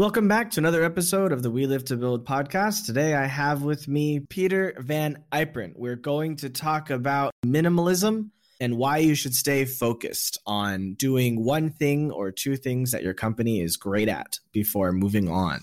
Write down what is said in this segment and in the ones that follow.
Welcome back to another episode of the We Live to Build podcast. Today I have with me Peter Van Yperen. We're going to talk about minimalism and why you should stay focused on doing one thing or two things that your company is great at before moving on.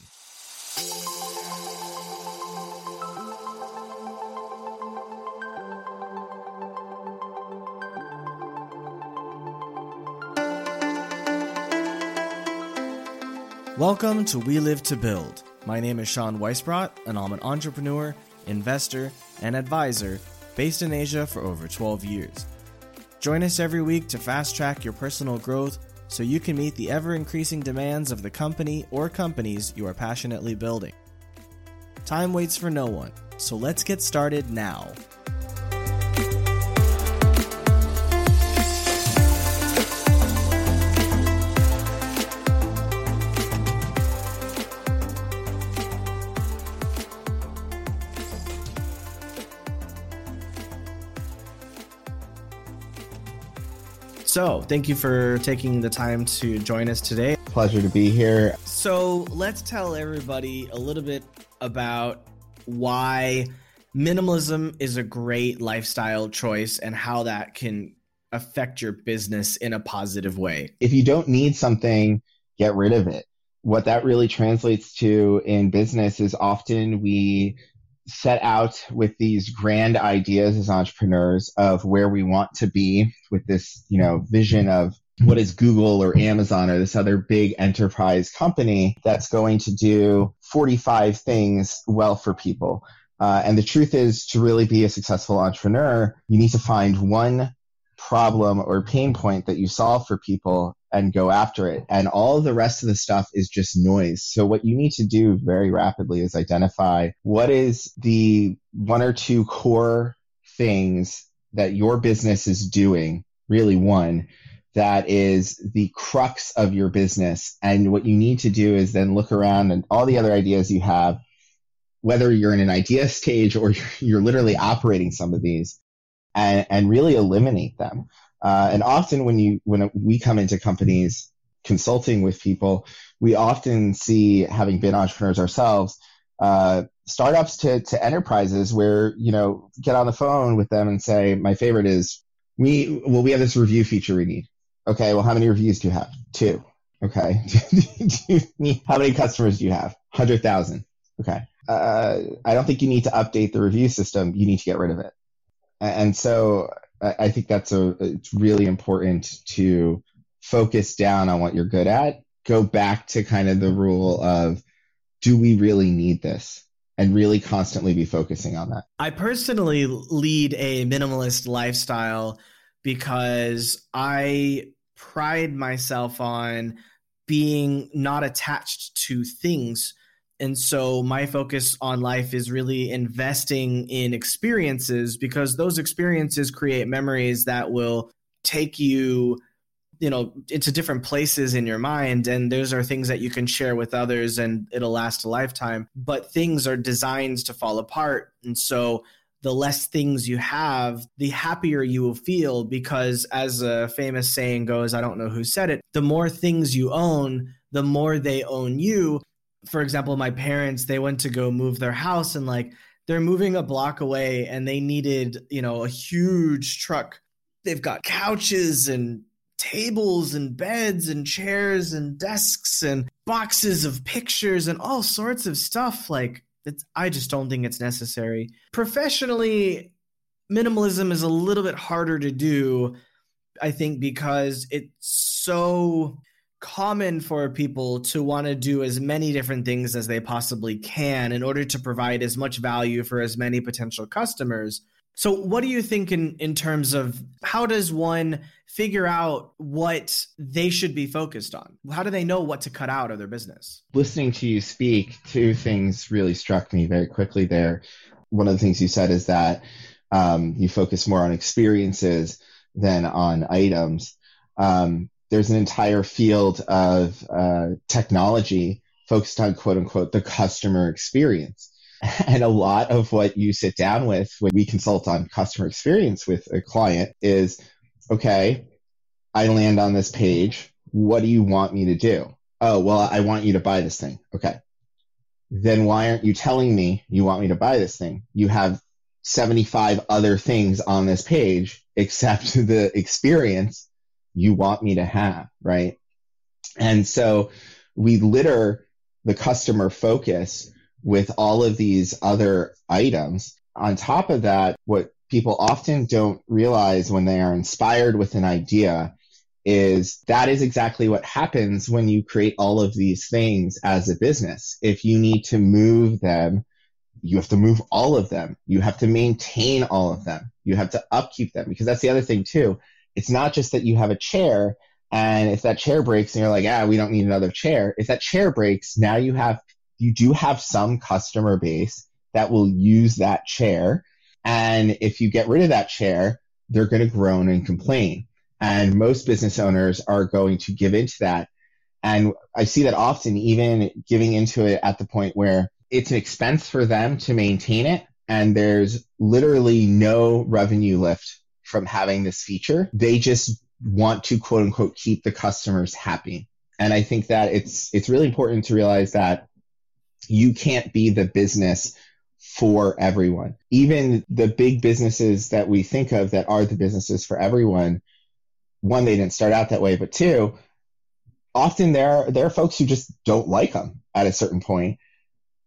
Welcome to We Live to Build. My name is Sean Weisbrot, and I'm an entrepreneur, investor, and advisor based in Asia for over 12 years. Join us every week to fast track your personal growth so you can meet the ever increasing demands of the company or companies you are passionately building. Time waits for no one, so let's get started now. So, thank you for taking the time to join us today. Pleasure to be here. So, let's tell everybody a little bit about why minimalism is a great lifestyle choice and how that can affect your business in a positive way. If you don't need something, get rid of it. What that really translates to in business is often we set out with these grand ideas as entrepreneurs of where we want to be with this, you know, vision of what is Google or Amazon or this other big enterprise company that's going to do 45 things well for people. Uh, and the truth is, to really be a successful entrepreneur, you need to find one problem or pain point that you solve for people and go after it. And all the rest of the stuff is just noise. So what you need to do very rapidly is identify what is the one or two core things that your business is doing, really one, that is the crux of your business. And what you need to do is then look around and all the other ideas you have, whether you're in an idea stage or you're literally operating some of these, and, and really eliminate them. Uh, and often when you when we come into companies consulting with people, we often see, having been entrepreneurs ourselves, uh, startups to, to enterprises where you know get on the phone with them and say, my favorite is we well we have this review feature we need. Okay, well how many reviews do you have? Two. Okay. how many customers do you have? Hundred thousand. Okay. Uh, I don't think you need to update the review system. You need to get rid of it. And so I think that's a it's really important to focus down on what you're good at. Go back to kind of the rule of do we really need this? And really constantly be focusing on that. I personally lead a minimalist lifestyle because I pride myself on being not attached to things and so my focus on life is really investing in experiences because those experiences create memories that will take you you know into different places in your mind. And those are things that you can share with others and it'll last a lifetime. But things are designed to fall apart. And so the less things you have the happier you will feel because as a famous saying goes i don't know who said it the more things you own the more they own you for example, my parents, they went to go move their house and like they're moving a block away and they needed, you know, a huge truck. They've got couches and tables and beds and chairs and desks and boxes of pictures and all sorts of stuff. Like, I just don't think it's necessary. Professionally, minimalism is a little bit harder to do, I think, because it's so common for people to want to do as many different things as they possibly can in order to provide as much value for as many potential customers. So what do you think in in terms of how does one figure out what they should be focused on? How do they know what to cut out of their business? Listening to you speak, two things really struck me very quickly there. One of the things you said is that um, you focus more on experiences than on items. Um, there's an entire field of uh, technology focused on quote unquote the customer experience. And a lot of what you sit down with when we consult on customer experience with a client is okay, I land on this page. What do you want me to do? Oh, well, I want you to buy this thing. Okay. Then why aren't you telling me you want me to buy this thing? You have 75 other things on this page except the experience you want me to have, right? And so we litter the customer focus with all of these other items. On top of that, what people often don't realize when they are inspired with an idea is that is exactly what happens when you create all of these things as a business. If you need to move them, you have to move all of them. You have to maintain all of them. You have to upkeep them because that's the other thing too. It's not just that you have a chair and if that chair breaks and you're like, ah, we don't need another chair. If that chair breaks, now you have, you do have some customer base that will use that chair. And if you get rid of that chair, they're going to groan and complain. And most business owners are going to give into that. And I see that often, even giving into it at the point where it's an expense for them to maintain it. And there's literally no revenue lift from having this feature. They just want to quote unquote keep the customers happy. And I think that it's, it's really important to realize that you can't be the business for everyone. Even the big businesses that we think of that are the businesses for everyone one, they didn't start out that way, but two, often there are, there are folks who just don't like them at a certain point,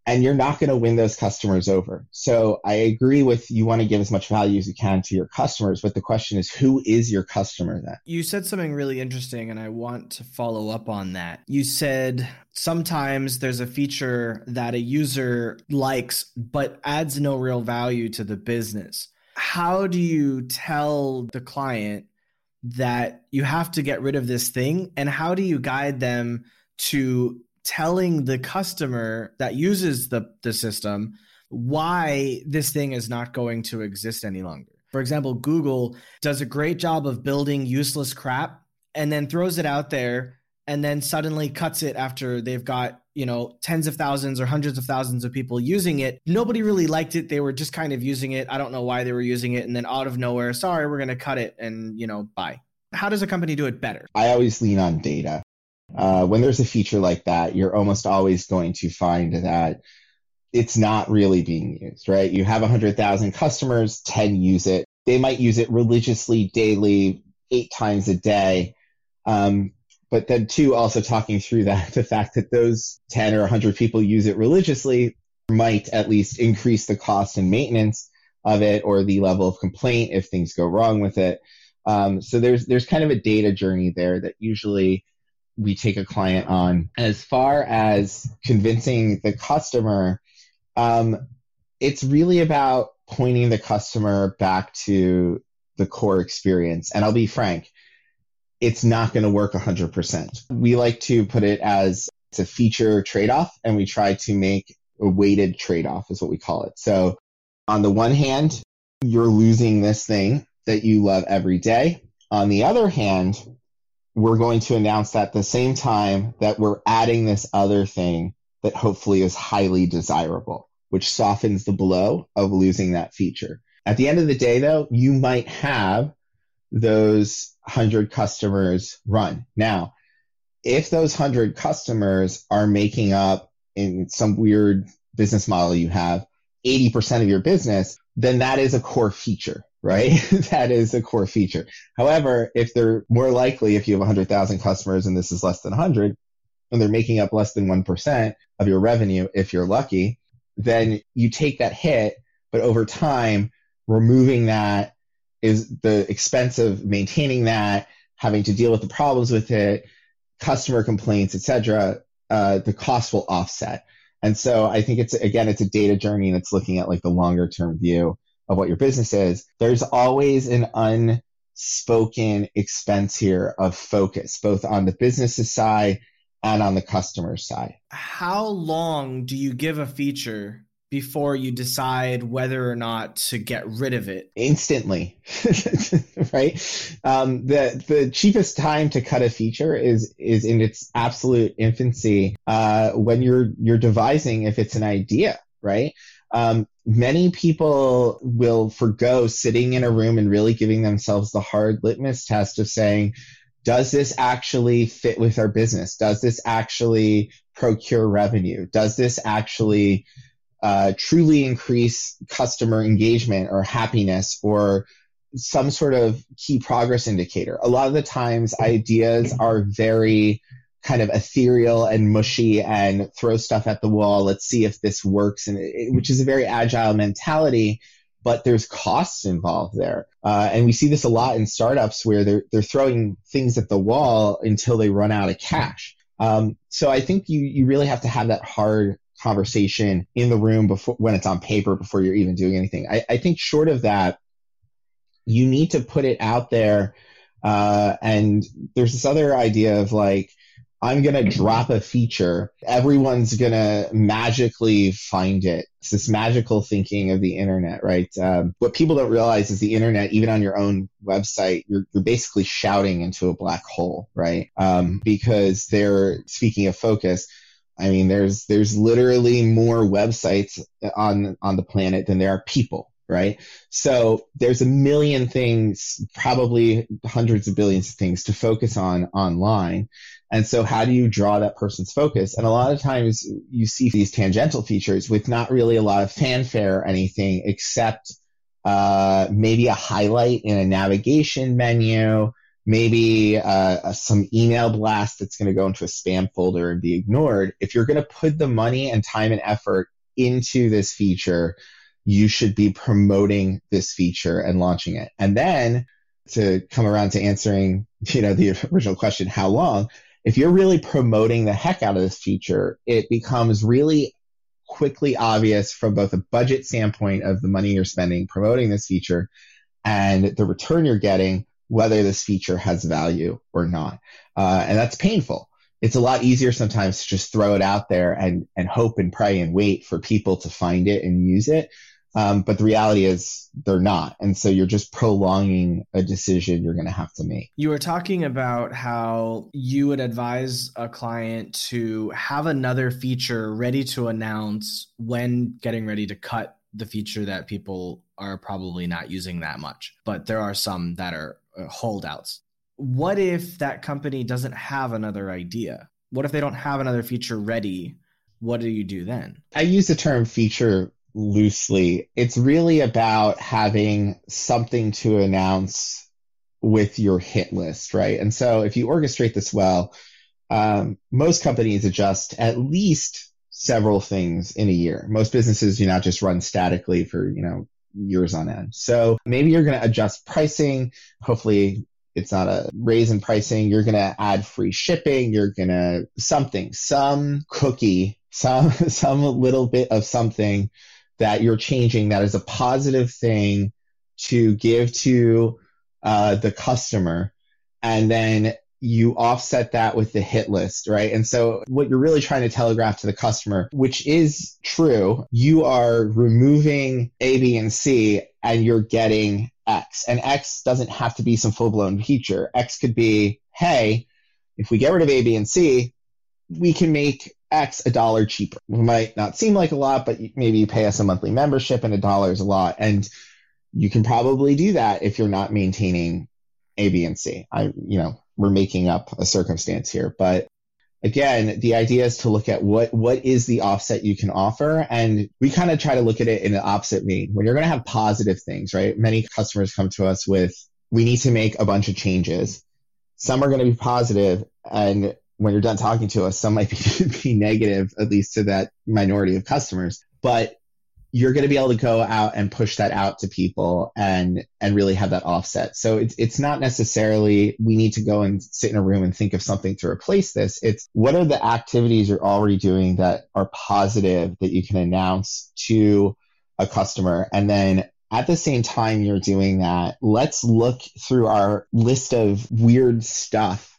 and you're not going to win those customers over. So I agree with you want to give as much value as you can to your customers, but the question is, who is your customer then? You said something really interesting, and I want to follow up on that. You said sometimes there's a feature that a user likes, but adds no real value to the business. How do you tell the client that you have to get rid of this thing and how do you guide them to telling the customer that uses the, the system why this thing is not going to exist any longer. For example google does a great job of building useless crap and then throws it out there and then suddenly cuts it after they've got you know tens of thousands or hundreds of thousands of people using it. Nobody really liked it. They were just kind of using it. I don't know why they were using it. And then out of nowhere sorry we're going to cut it and you know bye. How does a company do it better? I always lean on data uh, when there's a feature like that you're almost always going to find that it's not really being used right? You have 100000 customers 10 use it. They might use it religiously daily eight times a day. Um, but then two, also talking through that, the fact that those 10 or 100 people use it religiously might at least increase the cost and maintenance of it or the level of complaint if things go wrong with it. Um, so there's, there's kind of a data journey there that usually we take a client on. As far as convincing the customer, um, it's really about pointing the customer back to the core experience. And I'll be frank, it's not going to work 100%. We like to put it as it's a feature trade off, and we try to make a weighted trade off, is what we call it. So, on the one hand, you're losing this thing that you love every day. On the other hand, we're going to announce at the same time that we're adding this other thing that hopefully is highly desirable, which softens the blow of losing that feature. At the end of the day, though, you might have those 100 customers run. Now, if those 100 customers are making up in some weird business model you have 80% of your business, then that is a core feature, right? that is a core feature. However, if they're more likely, if you have 100,000 customers and this is less than 100, and they're making up less than 1% of your revenue, if you're lucky, then you take that hit, but over time, removing that is the expense of maintaining that, having to deal with the problems with it, customer complaints, etc. Uh, the cost will offset. And so I think it's again, it's a data journey and it's looking at like the longer term view of what your business is. There's always an unspoken expense here of focus, both on the business side and on the customer side. How long do you give a feature before you decide whether or not to get rid of it instantly right um, the the cheapest time to cut a feature is is in its absolute infancy uh, when you're you're devising if it's an idea right um, many people will forego sitting in a room and really giving themselves the hard litmus test of saying does this actually fit with our business? Does this actually procure revenue? Does this actually uh, truly increase customer engagement or happiness or some sort of key progress indicator? A lot of the times, ideas are very kind of ethereal and mushy and throw stuff at the wall. Let's see if this works, and it, which is a very agile mentality but there's costs involved there. Uh, and we see this a lot in startups where they're, they're throwing things at the wall until they run out of cash. Um, so I think you, you really have to have that hard conversation in the room before when it's on paper before you're even doing anything. I, I think short of that, you need to put it out there. Uh, and there's this other idea of like, I'm going to drop a feature. Everyone's going to magically find it. It's this magical thinking of the internet, right? Um, what people don't realize is the internet, even on your own website, you're, you're basically shouting into a black hole, right? Um, because they're speaking of focus. I mean, there's, there's literally more websites on, on the planet than there are people, right? So there's a million things, probably hundreds of billions of things to focus on online. And so how do you draw that person's focus? And a lot of times you see these tangential features with not really a lot of fanfare or anything except uh, maybe a highlight in a navigation menu, maybe uh, some email blast that's going to go into a spam folder and be ignored. If you're going to put the money and time and effort into this feature, you should be promoting this feature and launching it. And then to come around to answering, you know, the original question, how long? If you're really promoting the heck out of this feature, it becomes really quickly obvious from both a budget standpoint of the money you're spending promoting this feature and the return you're getting, whether this feature has value or not. Uh, and that's painful. It's a lot easier sometimes to just throw it out there and, and hope and pray and wait for people to find it and use it um, but the reality is they're not. And so you're just prolonging a decision you're going to have to make. You were talking about how you would advise a client to have another feature ready to announce when getting ready to cut the feature that people are probably not using that much. But there are some that are uh, holdouts. What if that company doesn't have another idea? What if they don't have another feature ready? What do you do then? I use the term feature loosely. It's really about having something to announce with your hit list, right? And so if you orchestrate this well, um, most companies adjust at least several things in a year. Most businesses do not just run statically for, you know, years on end. So maybe you're going to adjust pricing. Hopefully it's not a raise in pricing. You're going to add free shipping. You're going to something, some cookie, some, some little bit of something that you're changing that is a positive thing to give to uh, the customer and then you offset that with the hit list, right? And so what you're really trying to telegraph to the customer, which is true, you are removing A, B, and C and you're getting X. And X doesn't have to be some full blown feature. X could be, hey, if we get rid of A, B, and C, we can make X a dollar cheaper. It might not seem like a lot, but maybe you pay us a monthly membership and a dollar is a lot. And you can probably do that if you're not maintaining A, B, and C. I, you know, we're making up a circumstance here, but again, the idea is to look at what, what is the offset you can offer. And we kind of try to look at it in the opposite vein. When you're going to have positive things, right? Many customers come to us with, we need to make a bunch of changes. Some are going to be positive and when you're done talking to us, some might be, be negative, at least to that minority of customers. But you're going to be able to go out and push that out to people and and really have that offset. So it's it's not necessarily we need to go and sit in a room and think of something to replace this. It's what are the activities you're already doing that are positive that you can announce to a customer and then at the same time you're doing that, let's look through our list of weird stuff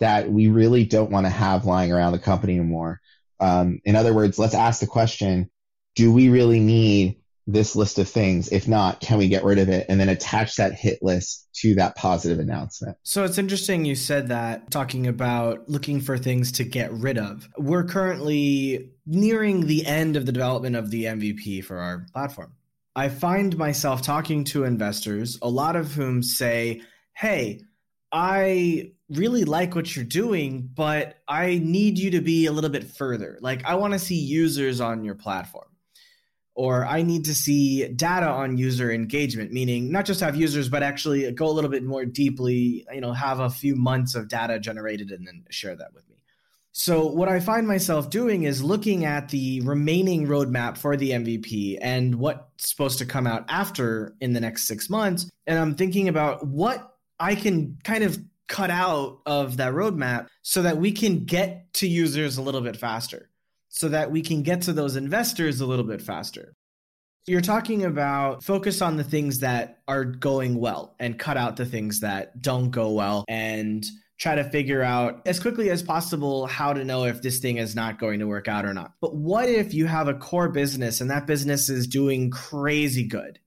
that we really don't want to have lying around the company anymore. Um, in other words, let's ask the question, do we really need this list of things? If not, can we get rid of it? And then attach that hit list to that positive announcement. So it's interesting you said that, talking about looking for things to get rid of. We're currently nearing the end of the development of the MVP for our platform. I find myself talking to investors, a lot of whom say, hey, I really like what you're doing, but I need you to be a little bit further. Like, I want to see users on your platform, or I need to see data on user engagement, meaning not just have users, but actually go a little bit more deeply, you know, have a few months of data generated and then share that with me. So, what I find myself doing is looking at the remaining roadmap for the MVP and what's supposed to come out after in the next six months. And I'm thinking about what I can kind of cut out of that roadmap so that we can get to users a little bit faster, so that we can get to those investors a little bit faster. You're talking about focus on the things that are going well and cut out the things that don't go well and try to figure out as quickly as possible how to know if this thing is not going to work out or not. But what if you have a core business and that business is doing crazy good?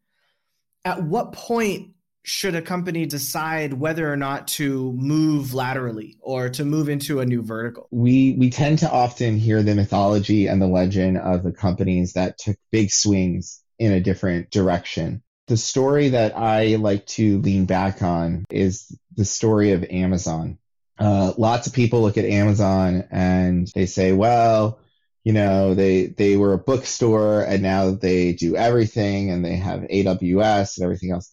At what point should a company decide whether or not to move laterally or to move into a new vertical? We we tend to often hear the mythology and the legend of the companies that took big swings in a different direction. The story that I like to lean back on is the story of Amazon. Uh, lots of people look at Amazon and they say, well, you know, they they were a bookstore and now they do everything and they have AWS and everything else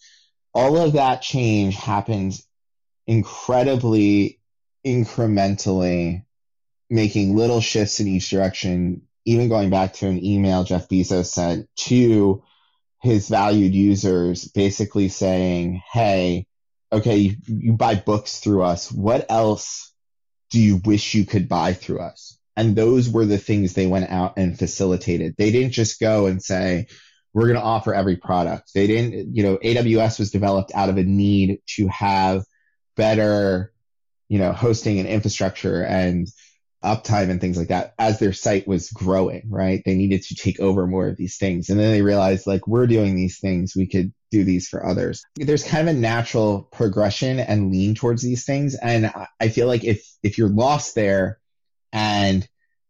all of that change happened incredibly incrementally, making little shifts in each direction, even going back to an email Jeff Bezos sent to his valued users, basically saying, Hey, okay, you, you buy books through us. What else do you wish you could buy through us? And those were the things they went out and facilitated. They didn't just go and say, we're going to offer every product. They didn't, you know, AWS was developed out of a need to have better, you know, hosting and infrastructure and uptime and things like that as their site was growing, right? They needed to take over more of these things. And then they realized like we're doing these things, we could do these for others. There's kind of a natural progression and lean towards these things. And I feel like if if you're lost there and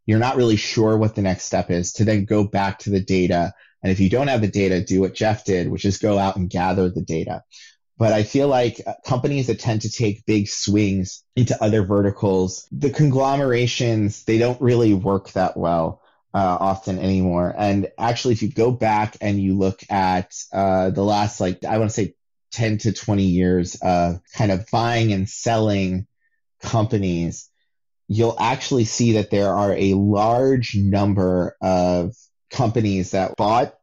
you're not really sure what the next step is to then go back to the data and if you don't have the data, do what Jeff did, which is go out and gather the data. But I feel like uh, companies that tend to take big swings into other verticals, the conglomerations, they don't really work that well. Uh, often anymore. And actually, if you go back and you look at uh, the last, like, I want to say 10 to 20 years of kind of buying and selling companies, you'll actually see that there are a large number of companies that bought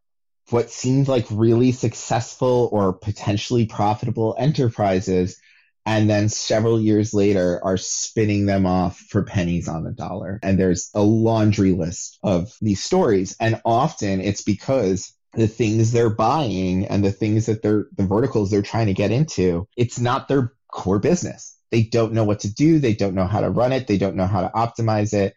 what seemed like really successful or potentially profitable enterprises and then several years later are spinning them off for pennies on the dollar. And there's a laundry list of these stories. And often it's because the things they're buying and the things that they're, the verticals they're trying to get into, it's not their core business. They don't know what to do. They don't know how to run it. They don't know how to optimize it.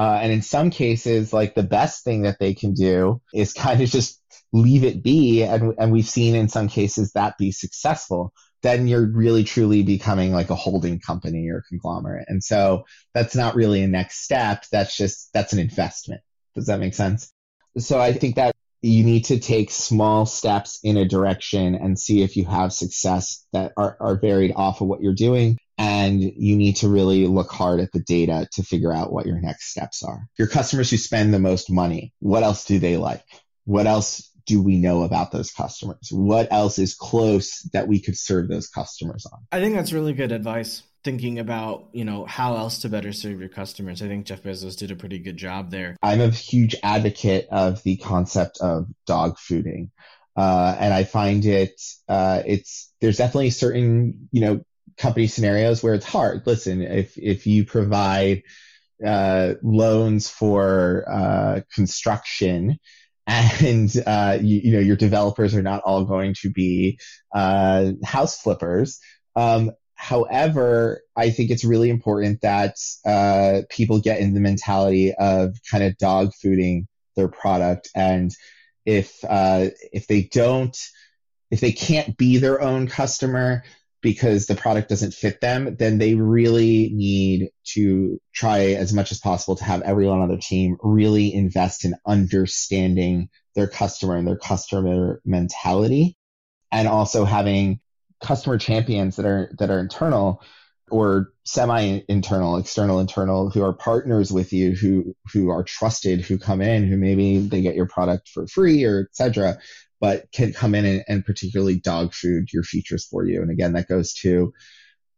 Uh, and in some cases, like the best thing that they can do is kind of just leave it be. And, and we've seen in some cases that be successful. Then you're really truly becoming like a holding company or conglomerate. And so that's not really a next step. That's just, that's an investment. Does that make sense? So I think that you need to take small steps in a direction and see if you have success that are, are varied off of what you're doing and you need to really look hard at the data to figure out what your next steps are. Your customers who spend the most money, what else do they like? What else do we know about those customers? What else is close that we could serve those customers on? I think that's really good advice. Thinking about, you know, how else to better serve your customers. I think Jeff Bezos did a pretty good job there. I'm a huge advocate of the concept of dog fooding. Uh, and I find it, uh, it's, there's definitely certain, you know, company scenarios where it's hard. Listen, if if you provide uh, loans for uh, construction and uh, you, you, know your developers are not all going to be uh, house flippers. Um, however, I think it's really important that uh, people get in the mentality of kind of dog fooding their product, and if uh, if they don't, if they can't be their own customer, because the product doesn't fit them, then they really need to try as much as possible to have everyone on their team really invest in understanding their customer and their customer mentality. And also having customer champions that are that are internal or semi internal, external, internal, who are partners with you, who who are trusted, who come in, who maybe they get your product for free or etc. But can come in and, and particularly dog food your features for you. And again, that goes to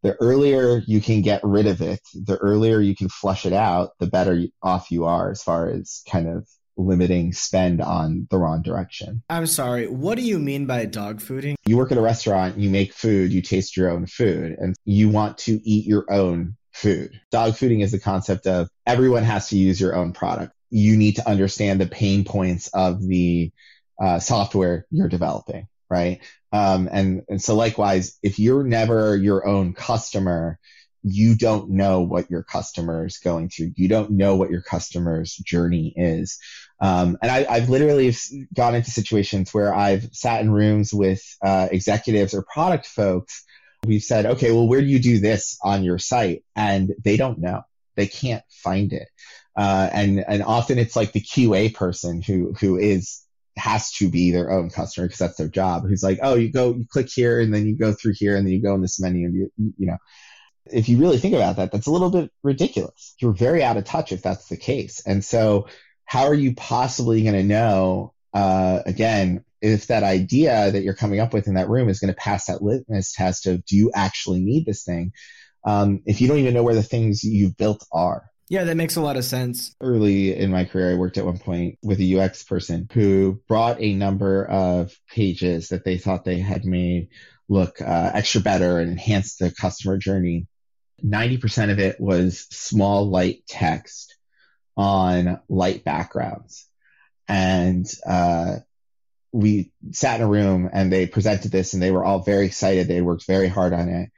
the earlier you can get rid of it, the earlier you can flush it out, the better off you are as far as kind of limiting spend on the wrong direction. I'm sorry, what do you mean by dog fooding? You work at a restaurant, you make food, you taste your own food, and you want to eat your own food. Dog fooding is the concept of everyone has to use your own product. You need to understand the pain points of the uh, software you're developing, right? Um, and, and so likewise, if you're never your own customer, you don't know what your customer is going through. You don't know what your customer's journey is. Um, and I, have literally gone into situations where I've sat in rooms with uh, executives or product folks. We've said, okay, well, where do you do this on your site? And they don't know. They can't find it. Uh, and and often it's like the QA person who who is has to be their own customer because that's their job. Who's like, oh, you go, you click here, and then you go through here, and then you go in this menu, and you you know if you really think about that, that's a little bit ridiculous. You're very out of touch if that's the case. And so, how are you possibly going to know, uh, again, if that idea that you're coming up with in that room is going to pass that litmus test of do you actually need this thing? Um, if you don't even know where the things you've built are. Yeah, that makes a lot of sense. Early in my career, I worked at one point with a UX person who brought a number of pages that they thought they had made look uh, extra better and enhance the customer journey 90% of it was small light text on light backgrounds. And uh, we sat in a room and they presented this and they were all very excited. They worked very hard on it.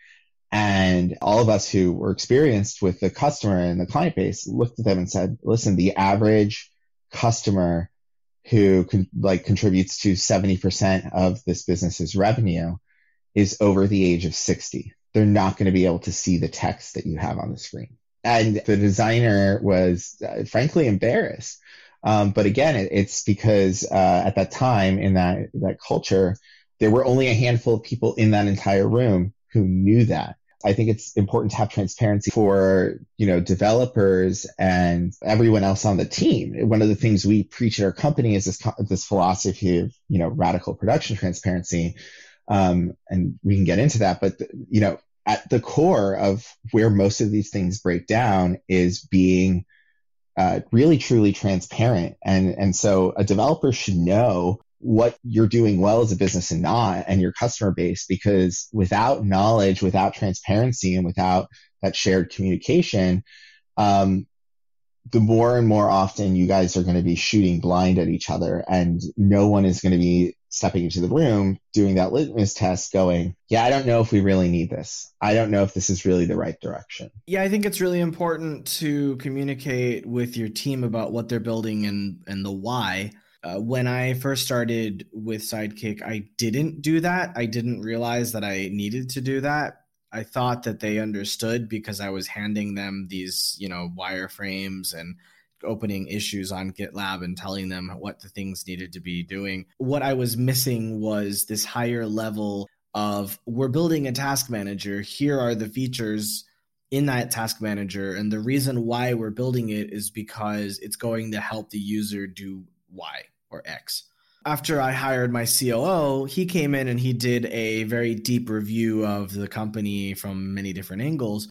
And all of us who were experienced with the customer and the client base looked at them and said, listen, the average customer who con- like contributes to 70% of this business's revenue is over the age of 60 they're not going to be able to see the text that you have on the screen. And the designer was uh, frankly embarrassed. Um, but again, it, it's because uh, at that time in that that culture, there were only a handful of people in that entire room who knew that. I think it's important to have transparency for, you know, developers and everyone else on the team. One of the things we preach at our company is this, this philosophy of, you know, radical production transparency. Um, and we can get into that, but you know, at the core of where most of these things break down is being uh, really truly transparent. And, and so a developer should know what you're doing well as a business and not and your customer base because without knowledge, without transparency and without that shared communication, um, the more and more often you guys are going to be shooting blind at each other and no one is going to be stepping into the room, doing that litmus test, going, yeah, I don't know if we really need this. I don't know if this is really the right direction. Yeah, I think it's really important to communicate with your team about what they're building and and the why. Uh, when I first started with Sidekick, I didn't do that. I didn't realize that I needed to do that. I thought that they understood because I was handing them these, you know, wireframes and opening issues on GitLab and telling them what the things needed to be doing. What I was missing was this higher level of we're building a task manager. Here are the features in that task manager. And the reason why we're building it is because it's going to help the user do Y or X. After I hired my COO, he came in and he did a very deep review of the company from many different angles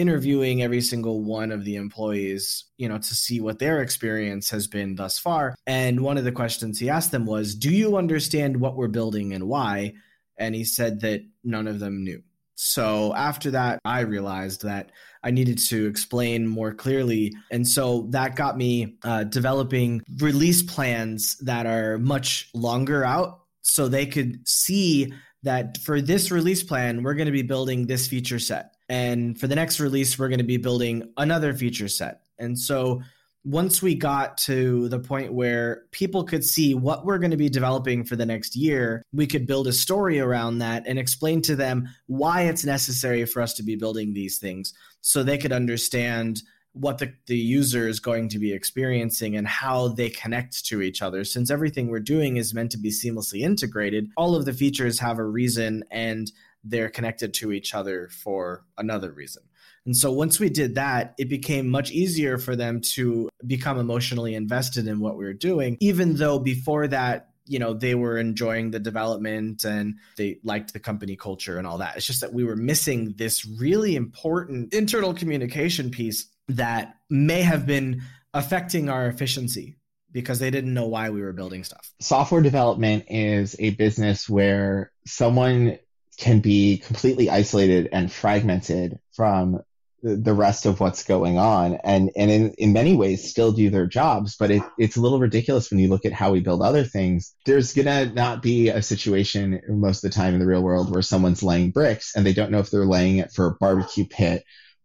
interviewing every single one of the employees, you know, to see what their experience has been thus far. And one of the questions he asked them was, Do you understand what we're building and why? And he said that none of them knew. So after that, I realized that I needed to explain more clearly. And so that got me uh, developing release plans that are much longer out so they could see that for this release plan, we're going to be building this feature set and for the next release, we're going to be building another feature set. And so once we got to the point where people could see what we're going to be developing for the next year, we could build a story around that and explain to them why it's necessary for us to be building these things so they could understand what the, the user is going to be experiencing and how they connect to each other. Since everything we're doing is meant to be seamlessly integrated, all of the features have a reason and they're connected to each other for another reason. And so once we did that, it became much easier for them to become emotionally invested in what we were doing, even though before that, you know, they were enjoying the development and they liked the company culture and all that. It's just that we were missing this really important internal communication piece that may have been affecting our efficiency because they didn't know why we were building stuff. Software development is a business where someone can be completely isolated and fragmented from the rest of what's going on. And and in, in many ways still do their jobs but it, it's a little ridiculous when you look at how we build other things. There's gonna not be a situation most of the time in the real world where someone's laying bricks and they don't know if they're laying it for a barbecue pit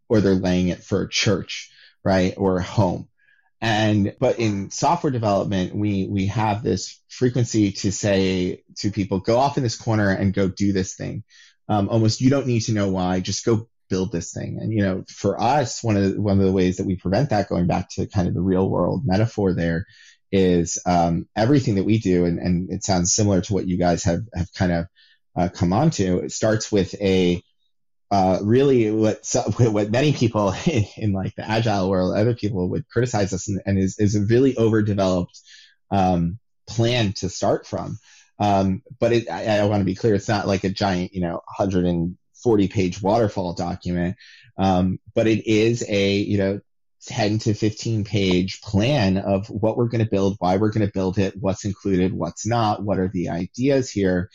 or they're laying it for a church right or a home and but in software development we we have this frequency to say to people go off in this corner and go do this thing. Um, almost you don't need to know why. Just go build this thing. And you know for us one of the, one of the ways that we prevent that going back to kind of the real world metaphor there is um, everything that we do and, and it sounds similar to what you guys have have kind of uh, come on to it starts with a uh, really what what many people in, in, like the agile world, other people would criticize us, and, and is is a really overdeveloped um, plan to start from. Um, but it, I, I want to be clear, it's not like a giant, you know, 140 page waterfall document, um, but it is a you know 10 to 15 page plan of what we're going to build, why we're going to build it, what's included, what's not, what are the ideas here,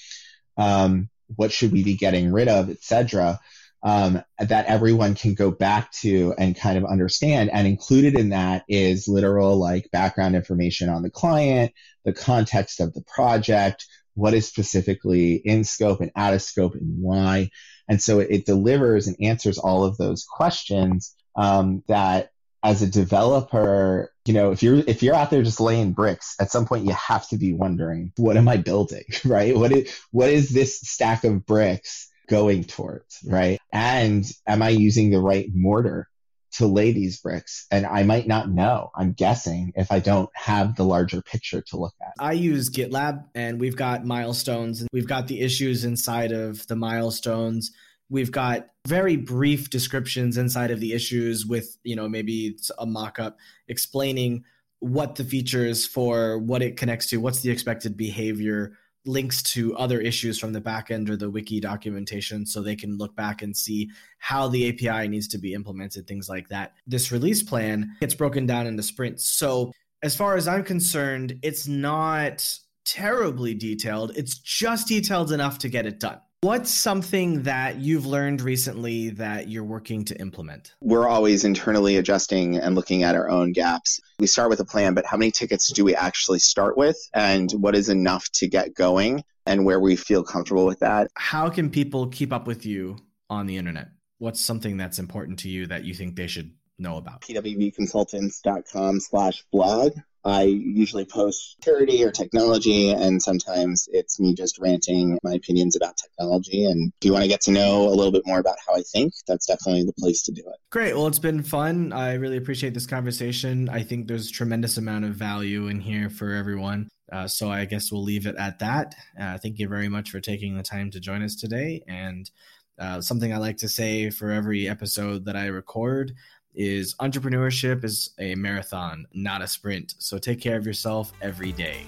um, what should we be getting rid of, etc um, that everyone can go back to and kind of understand. And included in that is literal like background information on the client, the context of the project, what is specifically in scope and out of scope and why. And so it, it delivers and answers all of those questions um, that as a developer, you know, if you're if you're out there just laying bricks, at some point you have to be wondering, what am I building, right? What is what is this stack of bricks going towards, right? And am I using the right mortar to lay these bricks? And I might not know, I'm guessing, if I don't have the larger picture to look at. I use GitLab and we've got milestones and we've got the issues inside of the milestones. We've got very brief descriptions inside of the issues with, you know, maybe it's a mock up explaining what the features for, what it connects to, what's the expected behavior, links to other issues from the backend or the wiki documentation so they can look back and see how the API needs to be implemented, things like that. This release plan gets broken down into sprints. So, as far as I'm concerned, it's not terribly detailed, it's just detailed enough to get it done. What's something that you've learned recently that you're working to implement? We're always internally adjusting and looking at our own gaps. We start with a plan, but how many tickets do we actually start with? And what is enough to get going and where we feel comfortable with that? How can people keep up with you on the internet? What's something that's important to you that you think they should know about? pwvconsultants.com slash blog. I usually post security or technology, and sometimes it's me just ranting my opinions about technology. And if you want to get to know a little bit more about how I think, that's definitely the place to do it. Great. Well, it's been fun. I really appreciate this conversation. I think there's tremendous amount of value in here for everyone. Uh, so I guess we'll leave it at that. Uh, thank you very much for taking the time to join us today. And uh, something I like to say for every episode that I record is entrepreneurship is a marathon, not a sprint. So take care of yourself every day.